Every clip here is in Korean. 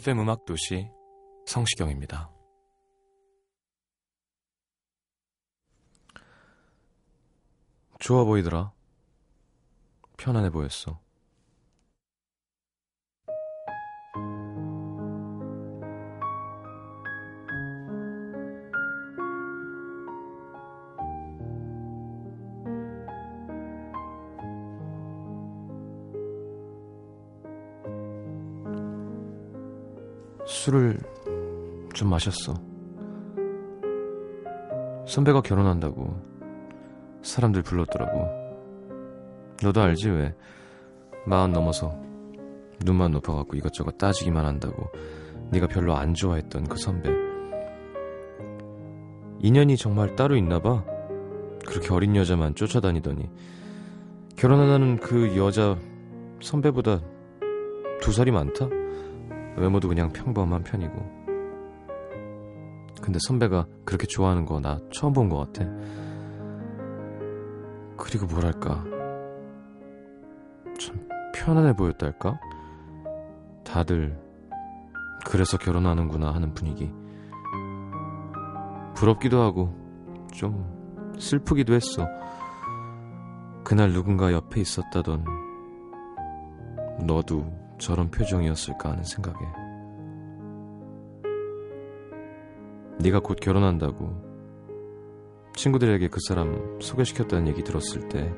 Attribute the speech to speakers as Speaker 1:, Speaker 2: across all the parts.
Speaker 1: FM 음악 도시 성시경입니다. 좋아 보이더라. 편안해 보였어. 술을 좀 마셨어. 선배가 결혼한다고 사람들 불렀더라고. 너도 알지 왜? 마흔 넘어서 눈만 높아갖고 이것저것 따지기만 한다고 네가 별로 안 좋아했던 그 선배. 인연이 정말 따로 있나 봐. 그렇게 어린 여자만 쫓아다니더니 결혼하는 그 여자 선배보다 두 살이 많다? 외모도 그냥 평범한 편이고. 근데 선배가 그렇게 좋아하는 거 나 처음 본 것 같아. 그리고 뭐랄까. 참 편안해 보였달까? 다들 그래서 결혼하는구나 하는 분위기. 부럽기도 하고 좀 슬프기도 했어. 그날 누군가 옆에 있었다던 너도 저런 표정이었을까 하는 생각에 네가 곧 결혼한다고 친구들에게 그 사람 소개시켰다는 얘기 들었을 때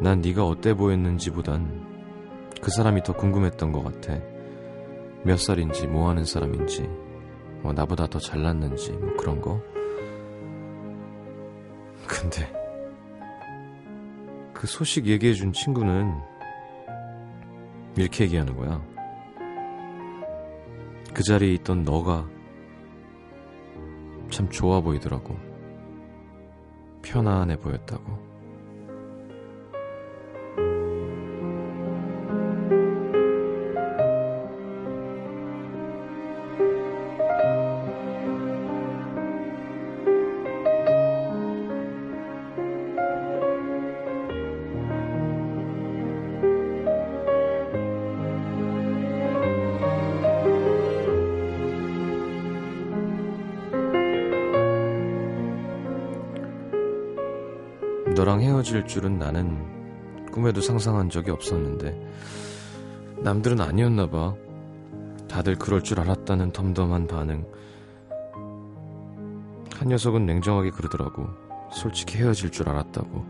Speaker 1: 난 네가 어때 보였는지보단 그 사람이 더 궁금했던 것 같아. 몇 살인지 뭐 하는 사람인지 뭐 나보다 더 잘났는지 뭐 그런 거? 근데 그 소식 얘기해준 친구는 이렇게 얘기하는 거야. 그 자리에 있던 너가 참 좋아 보이더라고. 편안해 보였다고. 헤어질 줄은 나는 꿈에도 상상한 적이 없었는데 남들은 아니었나 봐. 다들 그럴 줄 알았다는 덤덤한 반응. 한 녀석은 냉정하게 그러더라고. 솔직히 헤어질 줄 알았다고.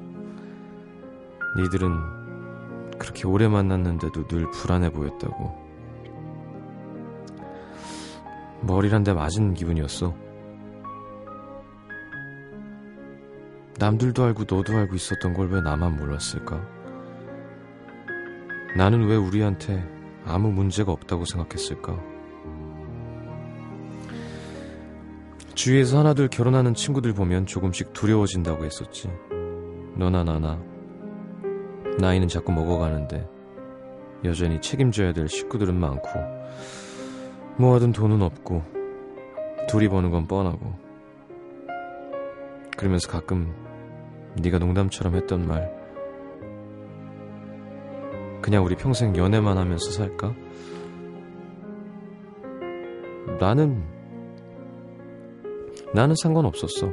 Speaker 1: 니들은 그렇게 오래 만났는데도 늘 불안해 보였다고. 한대 맞은 기분이었어. 남들도 알고 너도 알고 있었던 걸 왜 나만 몰랐을까? 나는 왜 우리한테 아무 문제가 없다고 생각했을까? 주위에서 하나둘 결혼하는 친구들 보면 조금씩 두려워진다고 했었지. 너나 나나. 나이는 자꾸 먹어가는데 여전히 책임져야 될 식구들은 많고 모아둔 돈은 없고 둘이 버는 건 뻔하고 그러면서 가끔 네가 농담처럼 했던 말 그냥 우리 평생 연애만 하면서 살까? 나는 나는 상관없었어.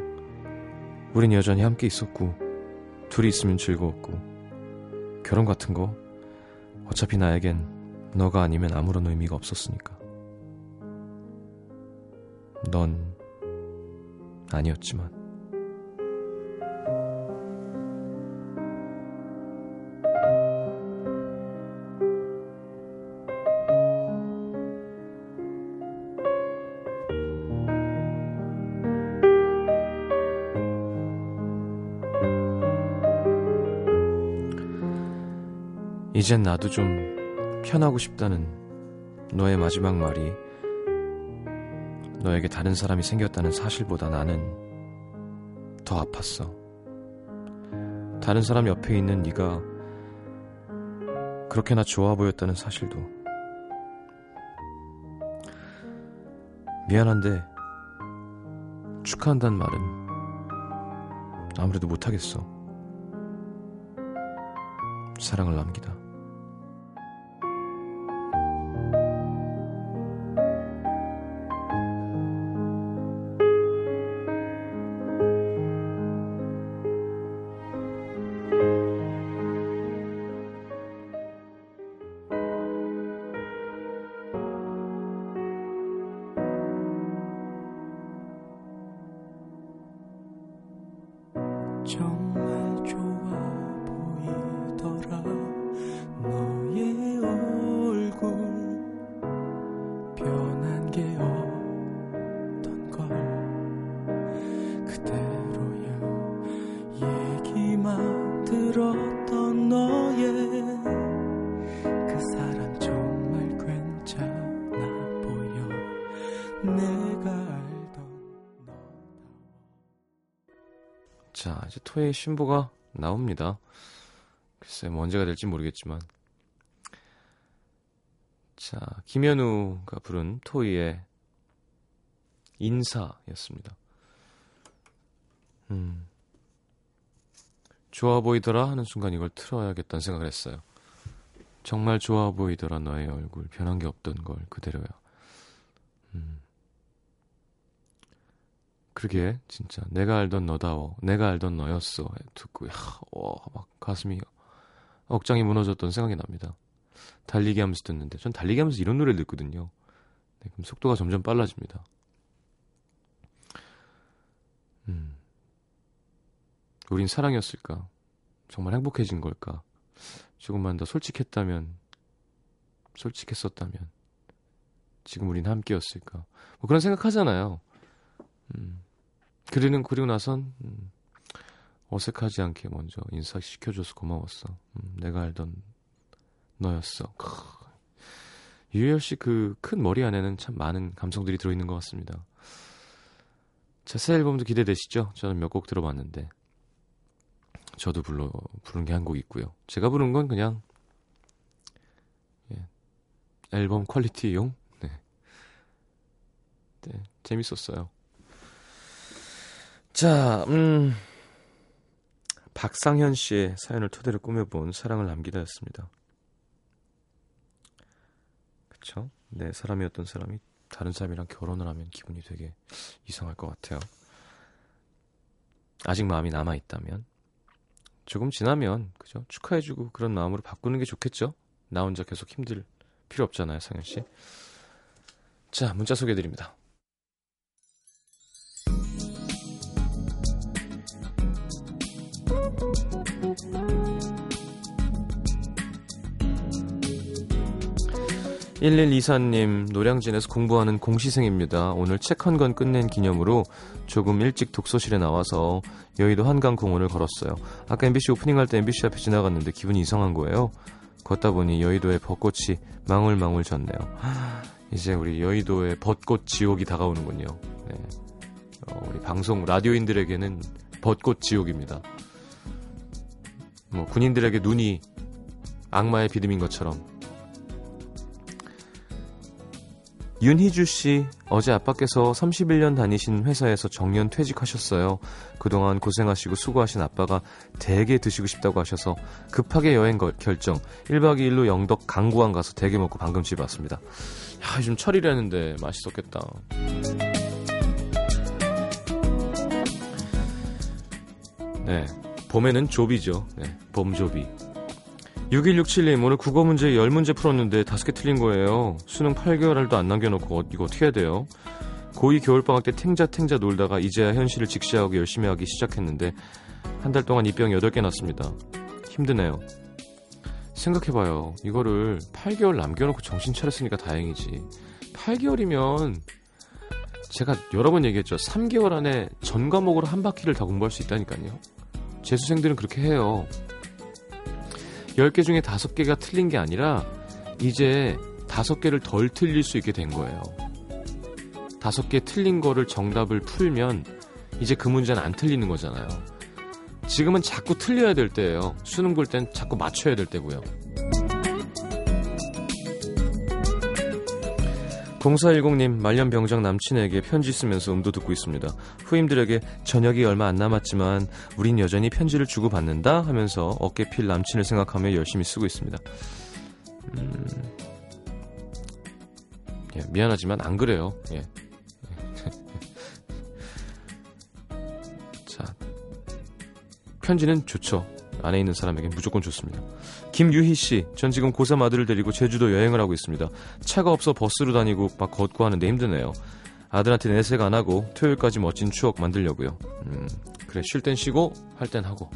Speaker 1: 우린 여전히 함께 있었고 둘이 있으면 즐거웠고 결혼 같은 거 어차피 나에겐 너가 아니면 아무런 의미가 없었으니까. 넌 아니었지만. 이젠 나도 좀 편하고 싶다는 너의 마지막 말이 너에게 다른 사람이 생겼다는 사실보다 나는 더 아팠어. 다른 사람 옆에 있는 네가 그렇게나 좋아 보였다는 사실도 미안한데 축하한다는 말은 아무래도 못하겠어. 사랑을 남기다. 자, 이제 토의 신보가 나옵니다. 글쎄, 뭐 언제가 될지 모르겠지만. 자, 김현우가 부른 토이의 인사였습니다. 음. 좋아 보이더라 하는 순간 이걸 틀어야겠다는 생각을 했어요. 정말 좋아 보이더라 너의 얼굴 변한 게 없던 걸 그대로야. 음. 그러게 진짜 내가 알던 너다워 내가 알던 너였어 듣고 와막 가슴이 억장이 무너졌던 생각이 납니다. 달리기 하면서 듣는데 전 달리기 하면서 이런 노래를 듣거든요. 네, 그럼 속도가 점점 빨라집니다. 음. 우린 사랑이었을까? 정말 행복해진 걸까? 조금만 더 솔직했다면 솔직했었다면 지금 우린 함께였을까? 뭐 그런 생각 하잖아요. 음. 그리는 그리고 나선 음, 어색하지 않게 먼저 인사시켜줘서 고마웠어. 음, 내가 알던 너였어. 유열 씨 그 큰 머리 안에는 참 많은 감성들이 들어있는 것 같습니다. 자, 새 앨범도 기대되시죠? 저는 몇 곡 들어봤는데. 저도 불러, 부른 게 한 곡 있고요. 제가 부른 건 그냥, 예, 앨범 퀄리티용? 네. 네, 재밌었어요. 자, 음. 박상현 씨의 사연을 토대로 꾸며본 사랑을 남기다였습니다. 그쵸? 내 사람이었던 사람이 다른 사람이랑 결혼을 하면 기분이 되게 이상할 것 같아요. 아직 마음이 남아있다면. 조금 지나면, 그죠? 축하해주고 그런 마음으로 바꾸는 게 좋겠죠? 나 혼자 계속 힘들 필요 없잖아요, 상현 씨. 자, 문자 소개해드립니다. 1124님, 노량진에서 공부하는 공시생입니다. 오늘 책 한 권 끝낸 기념으로 조금 일찍 독서실에 나와서 여의도 한강 공원을 걸었어요. 아까 MBC 오프닝 할 때 MBC 앞에 지나갔는데 기분이 이상한 거예요. 걷다 보니 여의도의 벚꽃이 망울망울 졌네요. 이제 우리 여의도의 벚꽃 지옥이 다가오는군요. 네. 어, 우리 방송 라디오인들에게는 벚꽃 지옥입니다. 뭐 군인들에게 눈이 악마의 비듬인 것처럼 윤희주 씨, 어제 아빠께서 31년 다니신 회사에서 정년 퇴직하셨어요. 그동안 고생하시고 수고하신 아빠가 대게 드시고 싶다고 하셔서 급하게 여행 결정. 1박 2일로 영덕 강구항 가서 대게 먹고 방금 집에 왔습니다. 야, 요즘 철이라는데 맛있었겠다. 네. 봄에는 조비죠. 네. 봄조비. 6167님, 오늘 국어 문제 10문제 풀었는데 5개 틀린 거예요. 수능 8개월도 안 남겨놓고 어, 이거 어떻게 해야 돼요? 고2 겨울방학 때 탱자탱자 놀다가 이제야 현실을 직시하고 열심히 하기 시작했는데 한 달 동안 입병 8개 났습니다. 힘드네요. 생각해봐요. 이거를 8개월 남겨놓고 정신 차렸으니까 다행이지. 8개월이면 제가 여러 번 얘기했죠. 3개월 안에 전 과목으로 한 바퀴를 다 공부할 수 있다니까요. 재수생들은 그렇게 해요. 10개 중에 5개가 틀린 게 아니라 이제 5개를 덜 틀릴 수 있게 된 거예요. 5개 틀린 거를 정답을 풀면 이제 그 문제는 안 틀리는 거잖아요. 지금은 자꾸 틀려야 될 때예요. 수능 볼 땐 자꾸 맞춰야 될 때고요. 0410님 말년병장 남친에게 편지 쓰면서 음도 듣고 있습니다. 후임들에게 저녁이 얼마 안 남았지만 우린 여전히 편지를 주고받는다 하면서 어깨 필 남친을 생각하며 열심히 쓰고 있습니다. 음... 예, 미안하지만 안 그래요. 예. 자, 편지는 좋죠. 안에 있는 사람에게 무조건 좋습니다. 김유희 씨, 전 지금 고3 아들을 데리고 제주도 여행을 하고 있습니다. 차가 없어 버스로 다니고 막 걷고 하는데 힘드네요. 아들한테 내색 안 하고 토요일까지 멋진 추억 만들려고요. 음, 그래 쉴 땐 쉬고 할 땐 하고.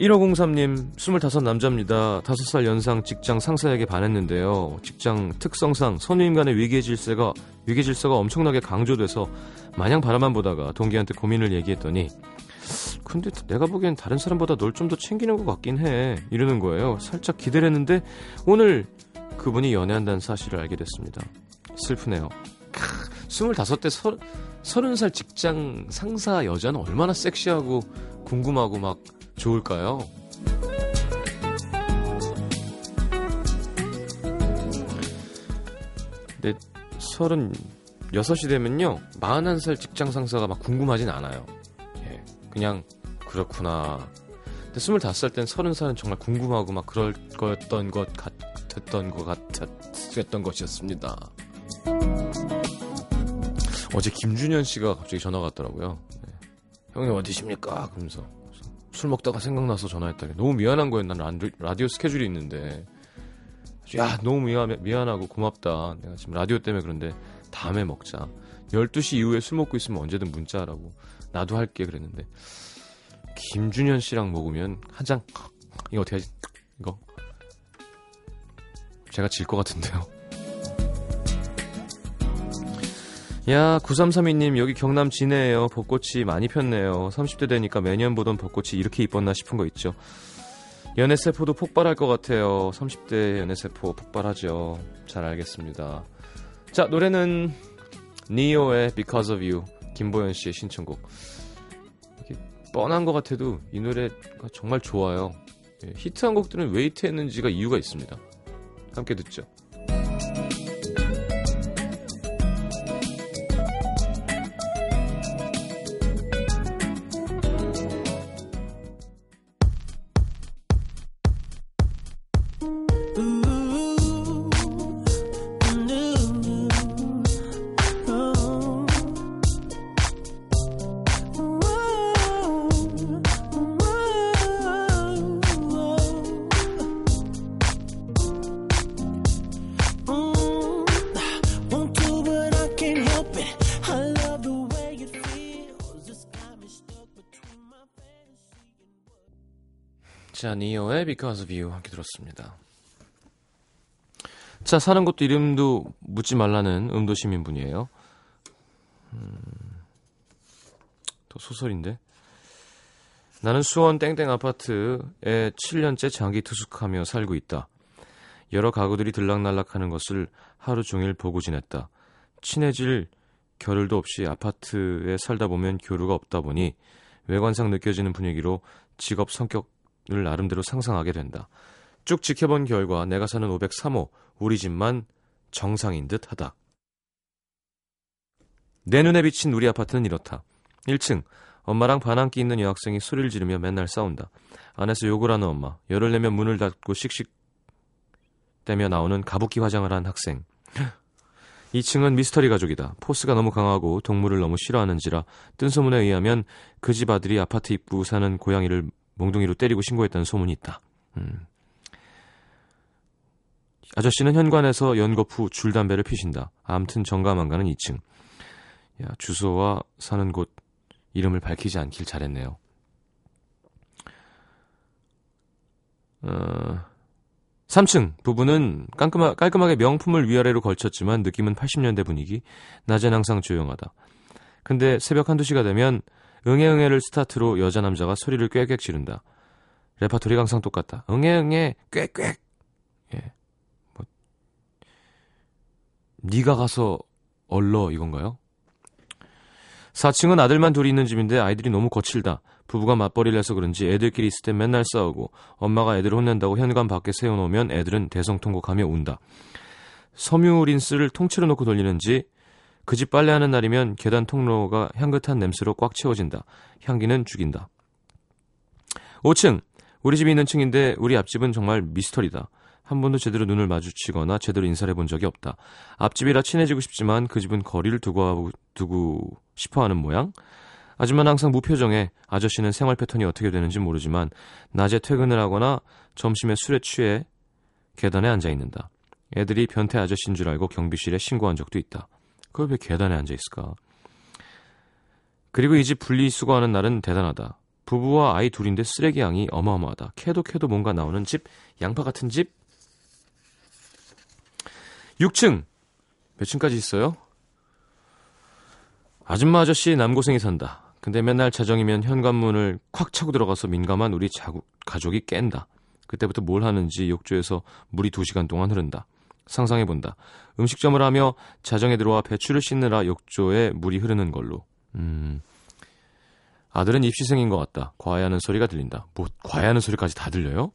Speaker 1: 1503님, 25 남자입니다. 5살 연상 직장 상사에게 반했는데요. 직장 특성상 선우임 간의 위계 질서가, 위계 질서가 엄청나게 강조돼서 마냥 바라만 보다가 동기한테 고민을 얘기했더니 근데 내가 보기엔 다른 사람보다 널 좀 더 챙기는 것 같긴 해. 이러는 거예요. 살짝 기대를 했는데 오늘 그분이 연애한다는 사실을 알게 됐습니다. 슬프네요. 크, 25대 서, 30살 직장 상사 여자는 얼마나 섹시하고 궁금하고 막 좋을까요? 근데 36이 되면요. 41살 직장 상사가 막 궁금하진 않아요. 예, 그냥 그렇구나. 근데 25살 땐 30살은 정말 궁금하고 막 그럴 거였던 것 같았던 것 같았던 것이었습니다. 어제 김준현 씨가 갑자기 전화가 왔더라고요. 네. 형님 어디십니까? 그러면서 술 먹다가 생각나서 전화했다. 너무 미안한 거예요. 난 라디오, 라디오 스케줄이 있는데. 야, 너무 미안, 미안하고 고맙다. 내가 지금 라디오 때문에 그런데 다음에 먹자. 12시 이후에 술 먹고 있으면 언제든 문자하라고. 나도 할게 그랬는데. 김준현 씨랑 먹으면 한 잔, 이거 어떻게 하지? 이거. 제가 질 것 같은데요. 야, 9332님, 여기 경남 진해에요. 벚꽃이 많이 폈네요. 30대 되니까 매년 보던 벚꽃이 이렇게 이뻤나 싶은 거 있죠. 연애세포도 폭발할 것 같아요. 30대 연애세포 폭발하죠. 잘 알겠습니다. 자, 노래는 니오의 Because of You, 김보현 씨의 신청곡. 뻔한 것 같아도 이 노래가 정말 좋아요. 예, 히트한 곡들은 왜 히트했는지가 이유가 있습니다. 함께 듣죠. 자, 니오의 Because of You 함께 들었습니다. 자, 사는 곳도 이름도 묻지 말라는 음도 시민분이에요. 음, 또 소설인데. 나는 수원 땡땡 아파트에 7년째 장기 투숙하며 살고 있다. 여러 가구들이 들락날락하는 것을 하루 종일 보고 지냈다. 친해질 겨를도 없이 아파트에 살다 보면 교류가 없다 보니 외관상 느껴지는 분위기로 직업 성격 을 나름대로 상상하게 된다. 쭉 지켜본 결과 내가 사는 503호 우리 집만 정상인 듯 하다. 내 눈에 비친 우리 아파트는 이렇다. 1층 엄마랑 반항기 있는 여학생이 소리를 지르며 맨날 싸운다. 안에서 욕을 하는 엄마, 열을 내면 문을 닫고 씩씩 떼며 나오는 가부키 화장을 한 학생. 2층은 미스터리 가족이다. 포스가 너무 강하고 동물을 너무 싫어하는지라 뜬 소문에 의하면 그 집 아들이 아파트 입구 사는 고양이를 몽둥이로 때리고 신고했다는 소문이 있다. 음. 아저씨는 현관에서 후 줄담배를 피신다. 암튼 정가망가는 2층. 야, 주소와 사는 곳 이름을 밝히지 않길 잘했네요. 어, 3층 부부는 깔끔하, 깔끔하게 명품을 위아래로 걸쳤지만 느낌은 80년대 분위기. 낮엔 항상 조용하다. 근데 새벽 한두 시가 되면 응애응애를 스타트로 여자 남자가 소리를 꽥꽥 지른다. 레파토리가 항상 똑같다. 응애응애 꽥꽥. 예. 뭐 네가 가서 얼러 이건가요? 4층은 아들만 둘이 있는 집인데 아이들이 너무 거칠다. 부부가 맞벌이를 해서 그런지 애들끼리 있을 때 맨날 싸우고 엄마가 애들을 혼낸다고 현관 밖에 세워놓으면 애들은 대성통곡하며 운다. 섬유 린스를 통째로 놓고 돌리는지 그 집 빨래하는 날이면 계단 통로가 향긋한 냄새로 꽉 채워진다. 향기는 죽인다. 5층 우리 집이 있는 층인데 우리 앞집은 정말 미스터리다. 한 번도 제대로 눈을 마주치거나 제대로 인사를 해본 적이 없다. 앞집이라 친해지고 싶지만 그 집은 거리를 두고, 두고 싶어 하는 모양. 아줌마는 항상 무표정에 아저씨는 생활 패턴이 어떻게 되는지 모르지만 낮에 퇴근을 하거나 점심에 술에 취해 계단에 앉아 있는다. 애들이 변태 아저씨인 줄 알고 경비실에 신고한 적도 있다. 그걸 왜 계단에 앉아 있을까? 그리고 이 집 분리수거하는 날은 대단하다. 부부와 아이 둘인데 쓰레기 양이 어마어마하다. 캐도 캐도 뭔가 나오는 집, 양파 같은 집. 6층. 몇 층까지 있어요? 아줌마 아저씨 남고생이 산다. 근데 맨날 자정이면 현관문을 콱 차고 들어가서 민감한 우리 자구, 가족이 깬다. 그때부터 뭘 하는지 욕조에서 물이 2시간 동안 흐른다. 상상해본다. 음식점을 하며 자정에 들어와 배추를 씻느라 욕조에 물이 흐르는 걸로. 음. 아들은 입시생인 것 같다. 과외하는 소리가 들린다. 뭐 과외하는 소리까지 다 들려요?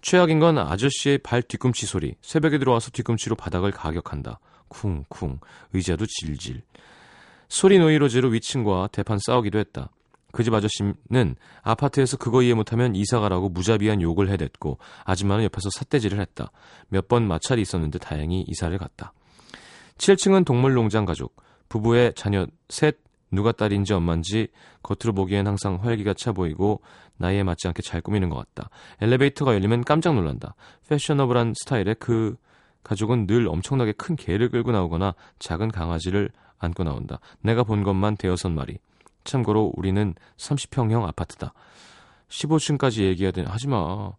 Speaker 1: 최악인 건 아저씨의 발 뒤꿈치 소리. 새벽에 들어와서 뒤꿈치로 바닥을 가격한다. 쿵쿵. 의자도 질질. 소리 노이로제로 위층과 대판 싸우기도 했다. 그 집 아저씨는 아파트에서 그거 이해 못하면 이사가라고 무자비한 욕을 해댔고 아줌마는 옆에서 삿대질을 했다. 몇 번 마찰이 있었는데 다행히 이사를 갔다. 7층은 동물농장 가족. 부부의 자녀 셋, 누가 딸인지 엄마인지 겉으로 보기엔 항상 활기가 차 보이고 나이에 맞지 않게 잘 꾸미는 것 같다. 엘리베이터가 열리면 깜짝 놀란다. 패셔너블한 스타일의 그 가족은 늘 엄청나게 큰 개를 끌고 나오거나 작은 강아지를 안고 나온다. 내가 본 것만 대여섯 마리. 참고로 우리는 30평형 아파트다. 15층까지 얘기해야 되는 하지마.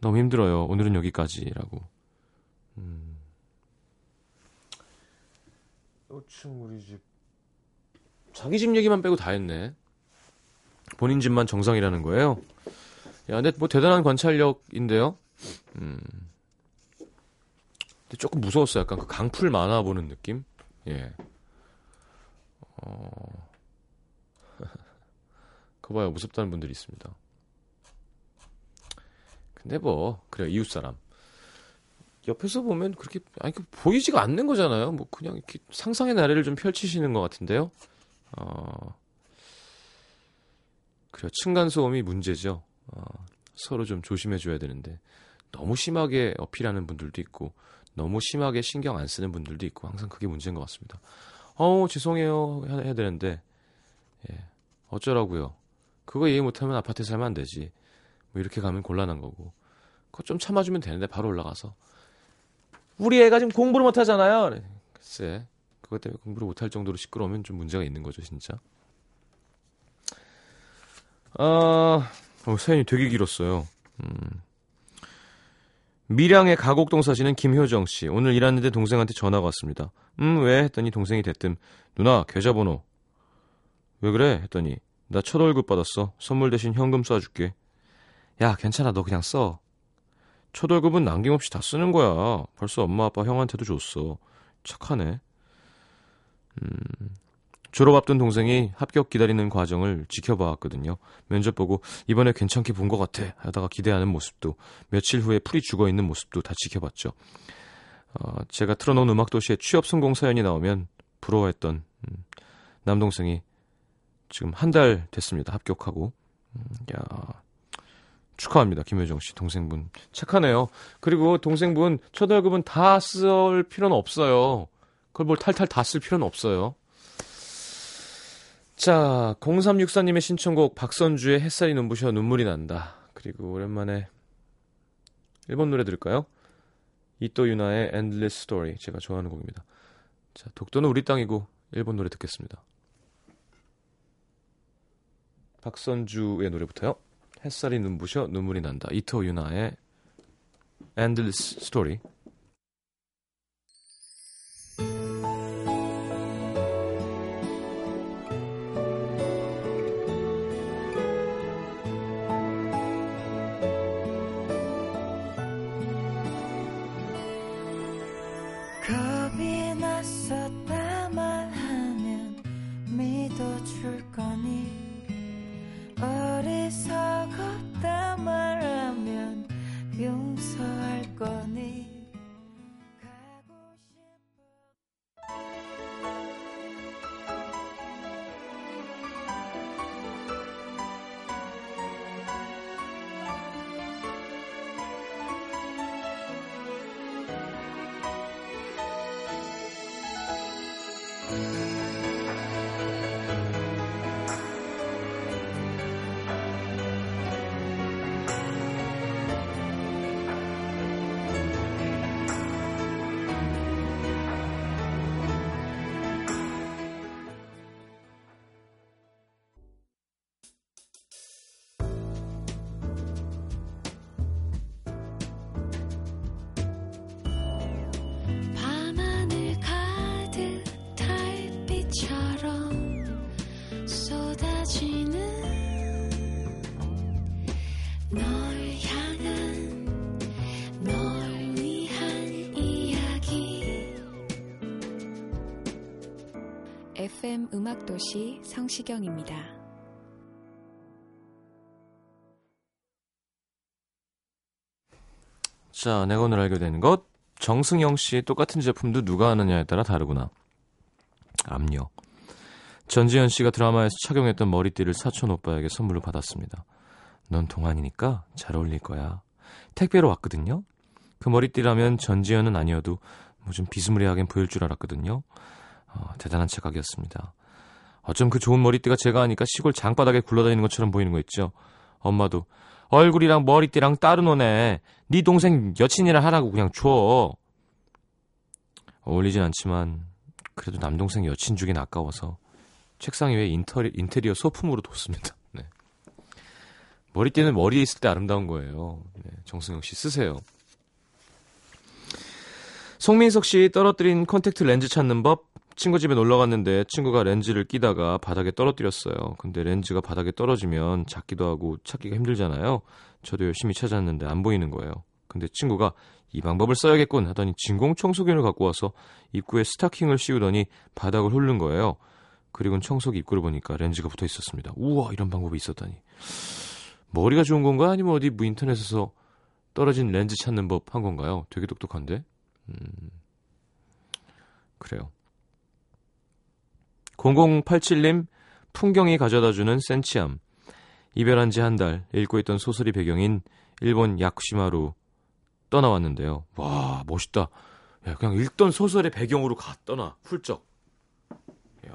Speaker 1: 너무 힘들어요. 오늘은 여기까지라고. 음. 5층 우리 집. 자기 집 얘기만 빼고 다 했네. 본인 집만 정상이라는 거예요. 야, 근데 뭐 대단한 관찰력인데요. 음. 근데 조금 무서웠어요. 약간 그 강풀 만화 보는 느낌? 예. 어. 그거 봐요. 무섭다는 분들이 있습니다. 근데 뭐, 그래요. 이웃 사람. 옆에서 보면 그렇게, 아니, 그 보이지가 않는 거잖아요. 뭐, 그냥 이렇게 상상의 나래를 좀 펼치시는 것 같은데요. 어, 그래요. 층간소음이 문제죠. 어, 서로 좀 조심해줘야 되는데, 너무 심하게 어필하는 분들도 있고, 너무 심하게 신경 안 쓰는 분들도 있고, 항상 그게 문제인 것 같습니다. 어, 죄송해요. 해야 되는데, 예. 어쩌라고요. 그거 이해 못하면 아파트에 살면 안 되지. 뭐 이렇게 가면 곤란한 거고. 그거 좀 참아주면 되는데 바로 올라가서 우리 애가 지금 공부를 못하잖아요. 글쎄 그것 때문에 공부를 못할 정도로 시끄러우면 좀 문제가 있는 거죠 진짜. 아 어, 사연이 되게 길었어요. 음. 밀양의 가곡동 사시는 김효정 씨. 오늘 일하는데 동생한테 전화가 왔습니다. 음, 왜? 했더니 동생이 대뜸 누나 계좌번호. 왜 그래? 했더니 나 첫 월급 받았어. 선물 대신 현금 쏴줄게. 야, 괜찮아. 너 그냥 써. 첫 월급은 남김없이 다 쓰는 거야. 벌써 엄마 아빠 형한테도 줬어. 착하네. 음, 졸업 앞둔 동생이 합격 기다리는 과정을 지켜봐왔거든요. 면접 보고 이번에 괜찮게 본 것 같아 하다가 기대하는 모습도 며칠 후에 풀이 죽어 있는 모습도 다 지켜봤죠. 어, 제가 틀어놓은 음악도시에 취업 성공 사연이 나오면 부러워했던 음, 남동생이 지금 한 달 됐습니다. 합격하고. 음, 야 축하합니다. 김효정 씨 동생분 착하네요. 그리고 동생분 초등학급은 다쓸 필요는 없어요. 그걸 뭘 탈탈 다 쓸 필요는 없어요. 자, 0364님의 신청곡 박선주의 햇살이 눈부셔 눈물이 난다. 그리고 오랜만에 일본 노래 들을까요? 이또 유나의 Endless Story 제가 좋아하는 곡입니다. 자, 독도는 우리 땅이고 일본 노래 듣겠습니다. 박선주의 노래부터요. 햇살이 눈부셔 눈물이 난다. 이토 유나의 Endless Story.
Speaker 2: FM 음악도시 성시경입니다.
Speaker 1: 자, 내가 오늘 알게 된 것. 정승영 씨 똑같은 제품도 누가 하느냐에 따라 다르구나. 압력. 전지현 씨가 드라마에서 착용했던 머리띠를 사촌 오빠에게 선물로 받았습니다. 넌 동안이니까 잘 어울릴 거야. 택배로 왔거든요. 그 머리띠라면 전지현은 아니어도 뭐 좀 비스무리하게 보일 줄 알았거든요. 어, 대단한 착각이었습니다. 어쩜 그 좋은 머리띠가 제가 하니까 시골 장바닥에 굴러다니는 것처럼 보이는 거 있죠. 엄마도 얼굴이랑 머리띠랑 따로 노네. 네 동생 여친이라 하라고 그냥 줘. 어울리진 않지만 그래도 남동생 여친 주긴 아까워서 책상 위에 인터리, 인테리어 소품으로 뒀습니다. 네. 머리띠는 머리에 있을 때 아름다운 거예요. 네, 정승영 씨 쓰세요. 송민석 씨 떨어뜨린 콘택트 렌즈 찾는 법 친구 집에 놀러 갔는데 친구가 렌즈를 끼다가 바닥에 떨어뜨렸어요. 근데 렌즈가 바닥에 떨어지면 작기도 하고 찾기가 힘들잖아요. 저도 열심히 찾았는데 안 보이는 거예요. 근데 친구가 이 방법을 써야겠군 하더니 진공 청소기를 갖고 와서 입구에 스타킹을 씌우더니 바닥을 훑는 거예요. 그리고 청소기 입구를 보니까 렌즈가 붙어 있었습니다. 우와 이런 방법이 있었다니. 머리가 좋은 건가 아니면 어디 뭐 인터넷에서 떨어진 렌즈 찾는 법 한 건가요? 되게 똑똑한데. 음. 그래요. 0087님 풍경이 가져다주는 센치함 이별한 지 한 달 읽고 있던 소설이 배경인 일본 야쿠시마로 떠나왔는데요. 와 멋있다. 야, 그냥 읽던 소설의 배경으로 가 떠나 훌쩍. 야.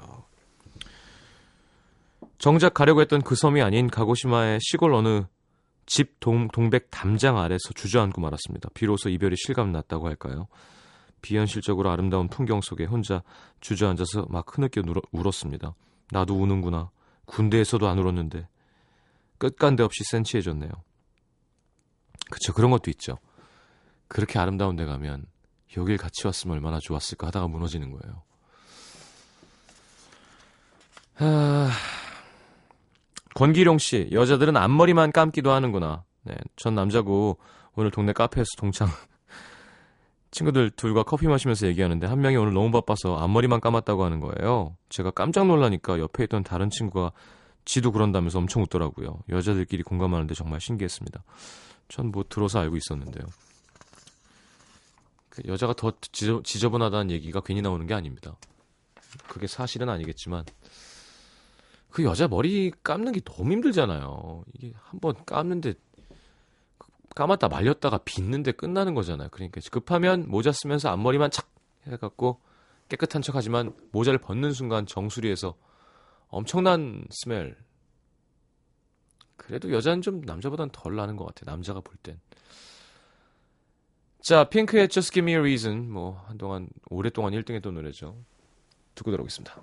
Speaker 1: 정작 가려고 했던 그 섬이 아닌 가고시마의 시골 어느 집 동, 동백 담장 아래서 주저앉고 말았습니다. 비로소 이별이 실감 났다고 할까요? 비현실적으로 아름다운 풍경 속에 혼자 주저앉아서 막 흐느껴 울었습니다. 나도 우는구나. 군대에서도 안 울었는데 끝간데 없이 센치해졌네요. 그쵸 그런 것도 있죠. 그렇게 아름다운 데 가면 여길 같이 왔으면 얼마나 좋았을까 하다가 무너지는 거예요. 아... 권기룡 씨, 여자들은 앞머리만 감기도 하는구나. 네, 전 남자고 오늘 동네 카페에서 동창 친구들 둘과 커피 마시면서 얘기하는데 한 명이 오늘 너무 바빠서 앞머리만 감았다고 하는 거예요. 제가 깜짝 놀라니까 옆에 있던 다른 친구가 지도 그런다면서 엄청 웃더라고요. 여자들끼리 공감하는데 정말 신기했습니다. 전 뭐 들어서 알고 있었는데요. 그 여자가 더 지저, 지저분하다는 얘기가 괜히 나오는 게 아닙니다. 그게 사실은 아니겠지만 그 여자 머리 감는 게 너무 힘들잖아요. 이게 한번 감는데 감았다 말렸다가 빗는데 끝나는 거잖아요. 그러니까 급하면 모자 쓰면서 앞머리만 착 해갖고 깨끗한 척 하지만 모자를 벗는 순간 정수리에서 엄청난 스멜. 그래도 여자는 좀 남자보단 덜 나는 것 같아요. 남자가 볼 땐. 자, 핑크의 Just Give Me a Reason. 뭐, 한동안, 오랫동안 1등 했던 노래죠. 듣고 들어오겠습니다.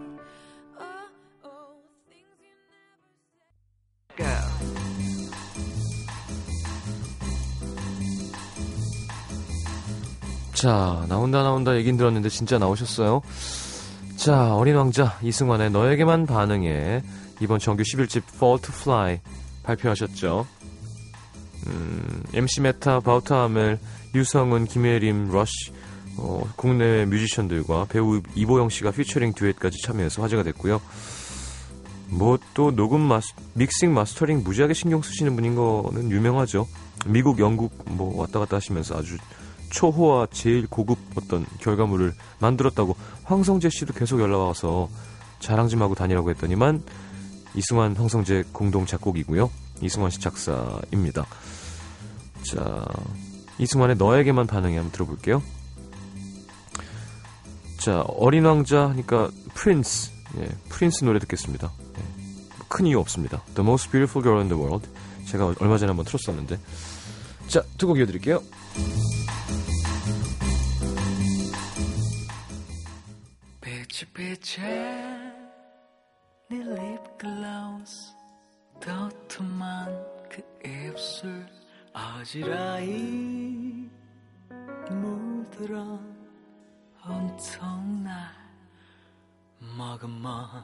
Speaker 1: 자, 나온다 나온다 얘긴 들었는데 진짜 나오셨어요. 자, 어린 왕자 이승환의 너에게만 반응해 이번 정규 11집 Fall to Fly 발표하셨죠. 음, MC 메타, 바우터 하멜, 유성은, 김예림, 러쉬, 어, 국내 뮤지션들과 배우 이보영 씨가 피처링 듀엣까지 참여해서 화제가 됐고요. 뭐 또 녹음 마스, mixing mastering 무지하게 신경 쓰시는 분인 거는 유명하죠. 미국, 영국 뭐 왔다 갔다 하시면서 아주 초호화 제일 고급 어떤 결과물을 만들었다고 황성재 씨도 계속 연락 와서 자랑 좀 하고 다니라고 했더니만 이승환 황성재 공동 작곡이고요. 이승환 씨 작사입니다. 자, 이승환의 너에게만 반응해 한번 들어볼게요. 자, 어린 왕자 하니까 프린스, 예, 프린스 노래 듣겠습니다. 예, 큰 이유 없습니다. The Most Beautiful Girl in the World. 제가 얼마 전에 한번 틀었었는데. 자, 두 곡 이어드릴게요.
Speaker 3: 빛에 네 립글로스 도톰한 그 입술 어지러이 물들어 온통 날 머금어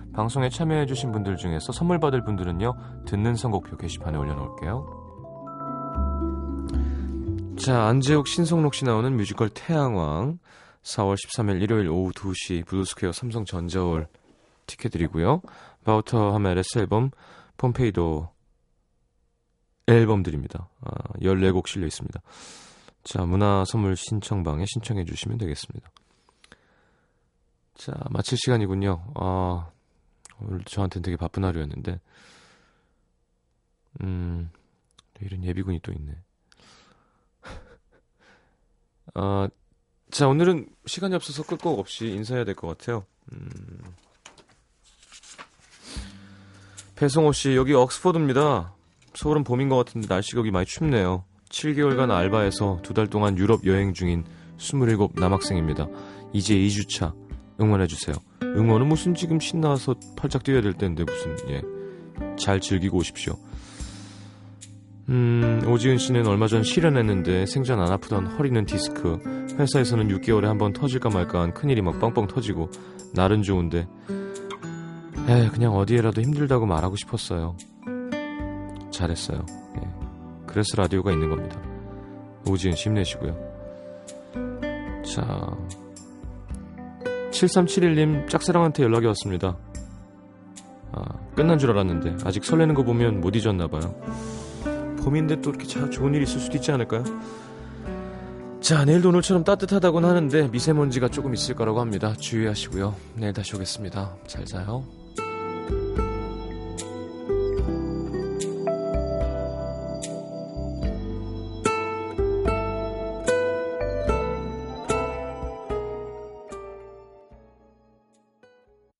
Speaker 1: 방송에 참여해주신 분들 중에서 선물 받을 분들은요, 듣는 선곡표 게시판에 올려놓을게요. 자, 안재욱, 신성록 씨 나오는 뮤지컬 태양왕. 4월 13일 일요일 오후 2시 블루스퀘어 삼성 전자홀 티켓 드리고요. 바우터 하멜의 새 앨범, Pompadour 앨범 드립니다. 아, 14곡 실려 있습니다. 자, 문화 선물 신청방에 신청해 주시면 되겠습니다. 자, 마칠 시간이군요. 아, 오늘 저한테는 되게 바쁜 하루였는데, 음, 이런 예비군이 또 있네. 아, 자, 오늘은 시간이 없어서 끝곡 없이 인사해야 될 것 같아요. 음. 배성호 씨, 여기 옥스퍼드입니다. 서울은 봄인 것 같은데 날씨가 여기 많이 춥네요. 7개월간 알바해서 두 달 동안 유럽 여행 중인 27 남학생입니다. 이제 2주차 응원해주세요. 응원은 무슨 지금 신나서 팔짝 뛰어야 될 텐데 무슨, 예. 잘 즐기고 오십시오. 음, 오지은 씨는 얼마 전 실현했는데 생전 안 아프던 허리는 디스크. 회사에서는 6개월에 한 번 터질까 말까 한 큰일이 막 뻥뻥 터지고 날은 좋은데 에 그냥 어디에라도 힘들다고 말하고 싶었어요. 잘했어요. 예. 그래서 라디오가 있는 겁니다. 오지은 씨 힘내시고요. 자, 7371님 짝사랑한테 연락이 왔습니다. 아, 끝난 줄 알았는데 아직 설레는 거 보면 못 잊었나 봐요. 봄인데 또 이렇게 자, 좋은 일 있을 수도 있지 않을까요? 자, 내일도 오늘처럼 따뜻하다고는 하는데 미세먼지가 조금 있을 거라고 합니다. 주의하시고요. 내일 다시 오겠습니다. 잘 자요.